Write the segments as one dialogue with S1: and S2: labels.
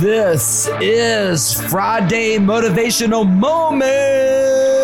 S1: This is Friday Motivational Moment.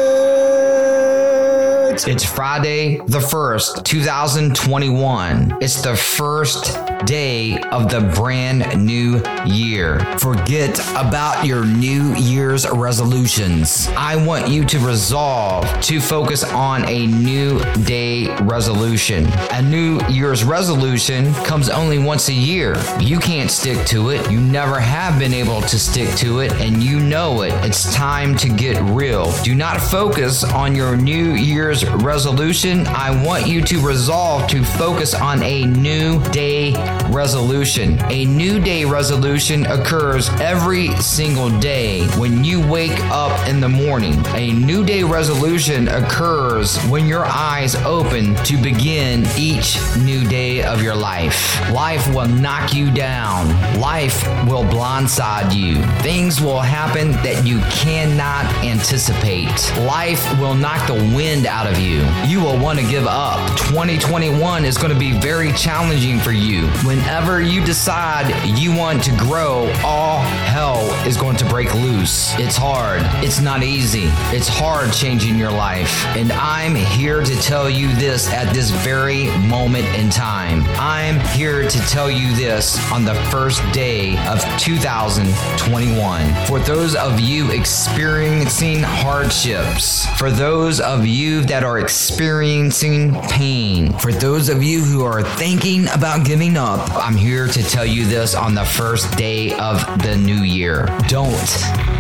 S2: It's Friday the 1st, 2021. It's the first day of the brand new year. Forget about your New Year's resolutions. I want you to resolve to focus on a new day resolution. A New Year's resolution comes only once a year. You can't stick to it. You never have been able to stick to it, and you know it. It's time to get real. Do not focus on your New Year's resolution, I want you to resolve to focus on a new day resolution. A new day resolution occurs every single day when you wake up in the morning. A new day resolution occurs when your eyes open to begin each new day of your life. Life will knock you down. Life will blindside you. Things will happen that you cannot anticipate. Life will knock the wind out of you you will want to give up. 2021 is going to be very challenging for you. Whenever you decide you want to grow, all hell is going to break loose. It's hard. It's not easy. It's hard changing your life. And I'm here to tell you this at this very moment in time. I'm here to tell you this on the first day of 2021. For those of you experiencing hardships, for those of you that are experiencing pain. For those of you who are thinking about giving up, I'm here to tell you this on the first day of the new year. Don't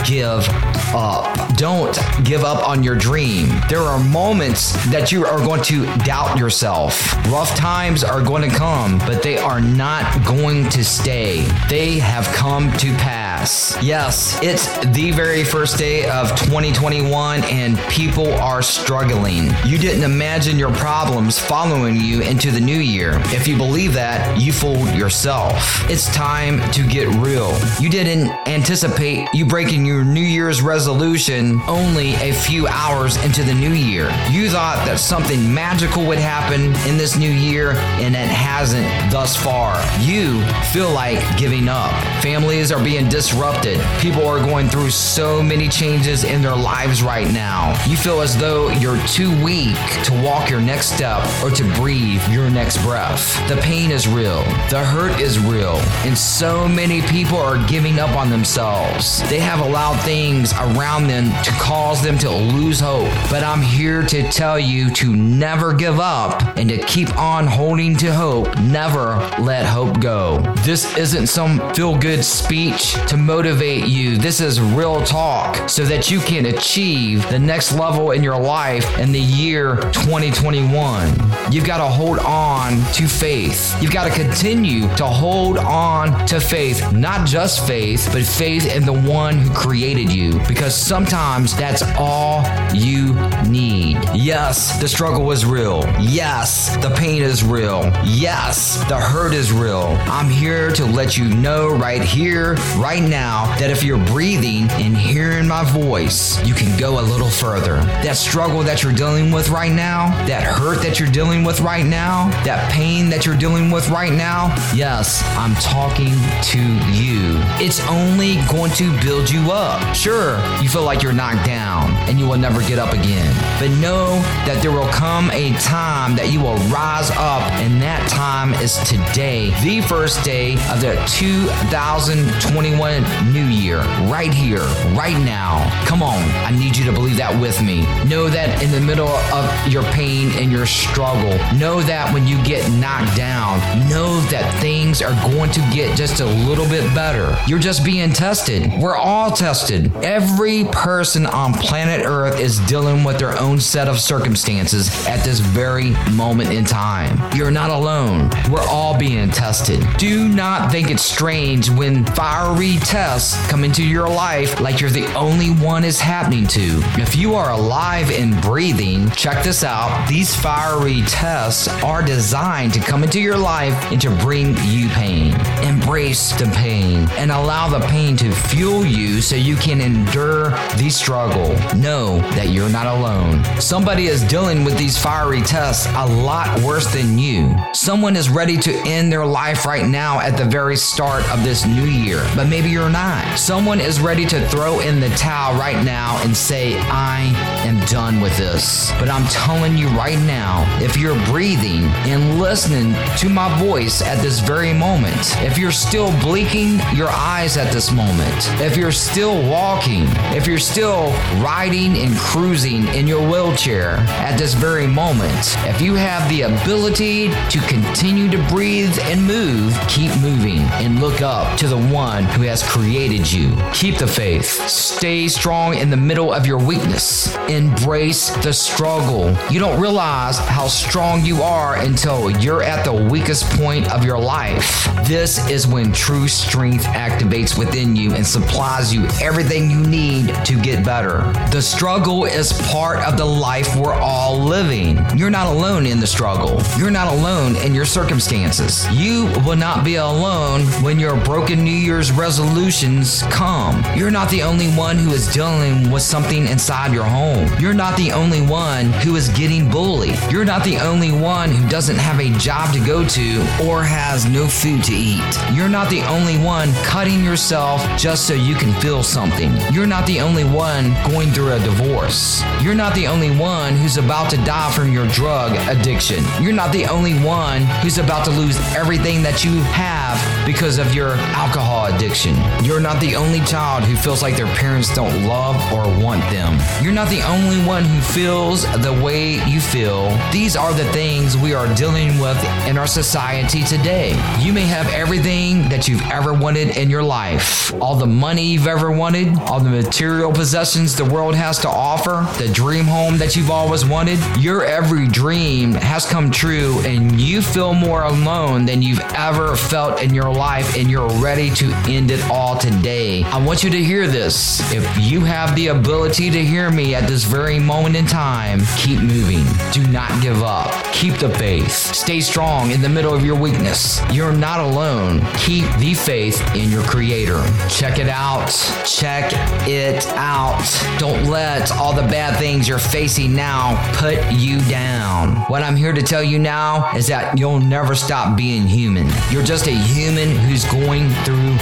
S2: give up. Don't give up on your dream. There are moments that you are going to doubt yourself. Rough times are going to come, but they are not going to stay. They have come to pass. Yes, yes. it's the very first day of 2021 and people are struggling. You didn't imagine your problems following you into the new year. If you believe that, you fooled yourself. It's time to get real. You didn't anticipate you breaking your New Year's resolution only a few hours into the new year. You thought that something magical would happen in this new year, and it hasn't thus far. You feel like giving up. Families are being disrupted. People are going through so many changes in their lives right now. You feel as though you're too weak to walk your next step or to breathe your next breath. The pain is real, the hurt is real, and so many people are giving up on themselves. They have allowed things around them to cause them to lose hope. But I'm here to tell you to never give up and to keep on holding to hope. Never let hope go. This isn't some feel good speech to motivate you. This is real talk so that you can achieve the next level in your life in the year 2021. You've got to hold on to faith. You've got to continue to hold on to faith, not just faith, but faith in the one who created you, because sometimes that's all you need. Yes, the struggle is real. Yes, the pain is real. Yes, the hurt is real. I'm here to let you know right here, right now, that if you're breathing and hearing my voice, you can go a little further. That struggle that you're dealing with right now, that hurt that you're dealing with right now, that pain that you're dealing with right now, yes, I'm talking to you. It's only going to build you up. Sure, you feel like you're knocked down and you will never get up again. But know that there will come a time that you will rise up, and that time is today, the first day of the 2021 new year, right here, right now. Come on, I need you to believe that with me. Know that in the middle of your pain and your struggle, know that when you get knocked down, know that things are going to get just a little bit better. You're just being tested. We're all tested. Every person on planet Earth is dealing with their own set of circumstances at this very moment in time. You're not alone. We're all being tested. Do not think it's strange when fiery tests come into your life like you're the only one is happening to. If you are alive and breathing, check this out. These fiery tests are designed to come into your life and to bring you pain. Embrace the pain and allow the pain to fuel you so you can endure the struggle. Know that you're not alone. Somebody is dealing with these fiery tests a lot worse than you. Someone is ready to end their life right now at the very start of this new year, but maybe you're not. Someone is ready to throw in the towel right now and say, I am done with this. But I'm telling you right now, if you're breathing and listening to my voice at this very moment, if you're still blinking your eyes at this moment, if you're still walking, if you're still riding and cruising in your wheelchair at this very moment, if you have the ability to continue to breathe and move, keep moving and look up to the one who has created you. Keep the faith. Stay strong in the middle of your weakness. Embrace the struggle. You don't realize how strong you are until you're at the weakest point of your life. This is when true strength activates within you and supplies you everything you need to get better. The struggle is part of the life we're all living. You're not alone in the struggle. You're not alone in your circumstances. You will not be alone when your broken New Year's resolutions come. You're not the only one who is dealing with something inside your home. You're not the only one who is getting bullied. You're not the only one who doesn't have a job to go to or has no food to eat. You're not the only one cutting yourself just so you can feel something. You're not the only one going through a divorce. You're not the only one who's about to die from your drug addiction. You're not the only one who's about to lose everything that you have because of your alcohol addiction. You're not the only child who feels like their parents don't love or want them. You're not the only one who feels the way you feel. These are the things we are dealing with in our society today. You may have everything that you've ever wanted in your life all the money you've ever wanted, all the material possessions the world has to offer, the dream home that you've always wanted. Your every dream has come true, and you feel more alone than you've ever felt in your life, and you're ready to end it all today. I want you to hear this. If you have the ability to hear me at this very moment in time, keep moving. Do not give up. Keep the faith. Stay strong in the middle of your weakness. You're not alone. Keep the faith in your Creator. Check it out. Check it out. Don't let all the bad things you're facing now put you down. What I'm here to tell you now is that you'll never stop being human. You're just a human who's going through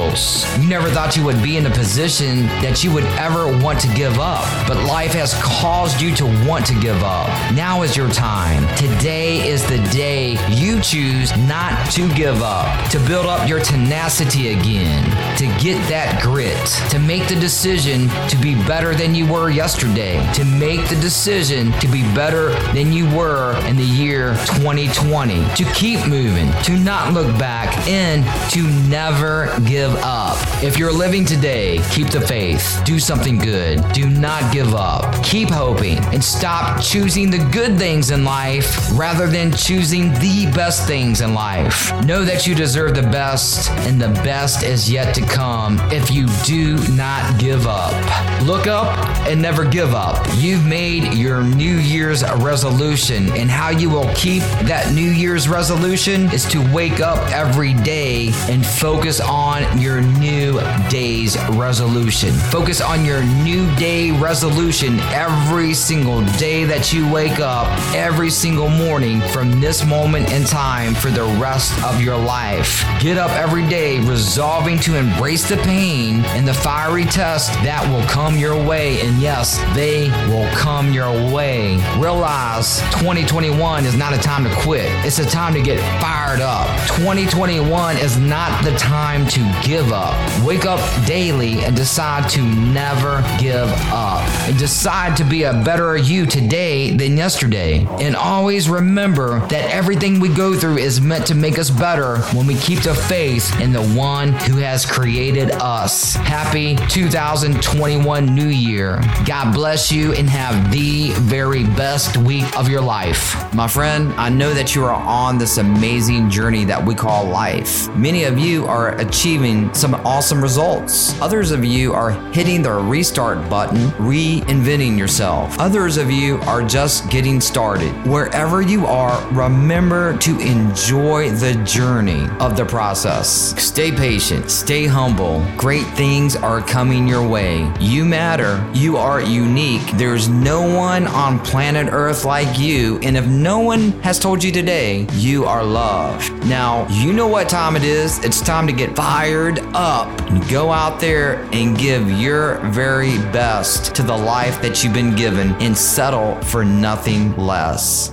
S2: struggles. You never thought you would be in a position that you would ever want to give up, but life has caused you to want to give up. Now is your time. Today is the day you choose not to give up, to build up your tenacity again, to get that grit, to make the decision to be better than you were yesterday, to make the decision to be better than you were in the year 2020, to keep moving, to not look back, and to never give up. If you're living today, keep the faith. Do something good. Do not give up. Keep hoping and stop choosing the good things in life rather than choosing the best things in life. Know that you deserve the best, and the best is yet to come if you do not give up. Look up and never give up. You've made your New Year's resolution, and how you will keep that New Year's resolution is to wake up every day and focus on your new day's resolution. Focus on your new day resolution every single day that you wake up, every single morning from this moment in time for the rest of your life. Get up every day resolving to embrace the pain and the fiery test that will come your way. And yes, they will come your way. Realize 2021 is not a time to quit, it's a time to get fired up. 2021 is not the time to give up. Wake up daily and decide to never give up. And decide to be a better you today than yesterday. And always remember that everything we go through is meant to make us better when we keep the faith in the one who has created us. Happy 2021 New Year. God bless you and have the very best week of your life.
S1: My friend, I know that you are on this amazing journey that we call life. Many of you are achieving some awesome awesome results. Others of you are hitting the restart button, reinventing yourself. Others of you are just getting started. Wherever you are, remember to enjoy the journey of the process. Stay patient, stay humble. Great things are coming your way. You matter, you are unique. There's no one on planet Earth like you, and if no one has told you today, you are loved. Now, you know what time it is. It's time to get fired up and go out there and give your very best to the life that you've been given and settle for nothing less.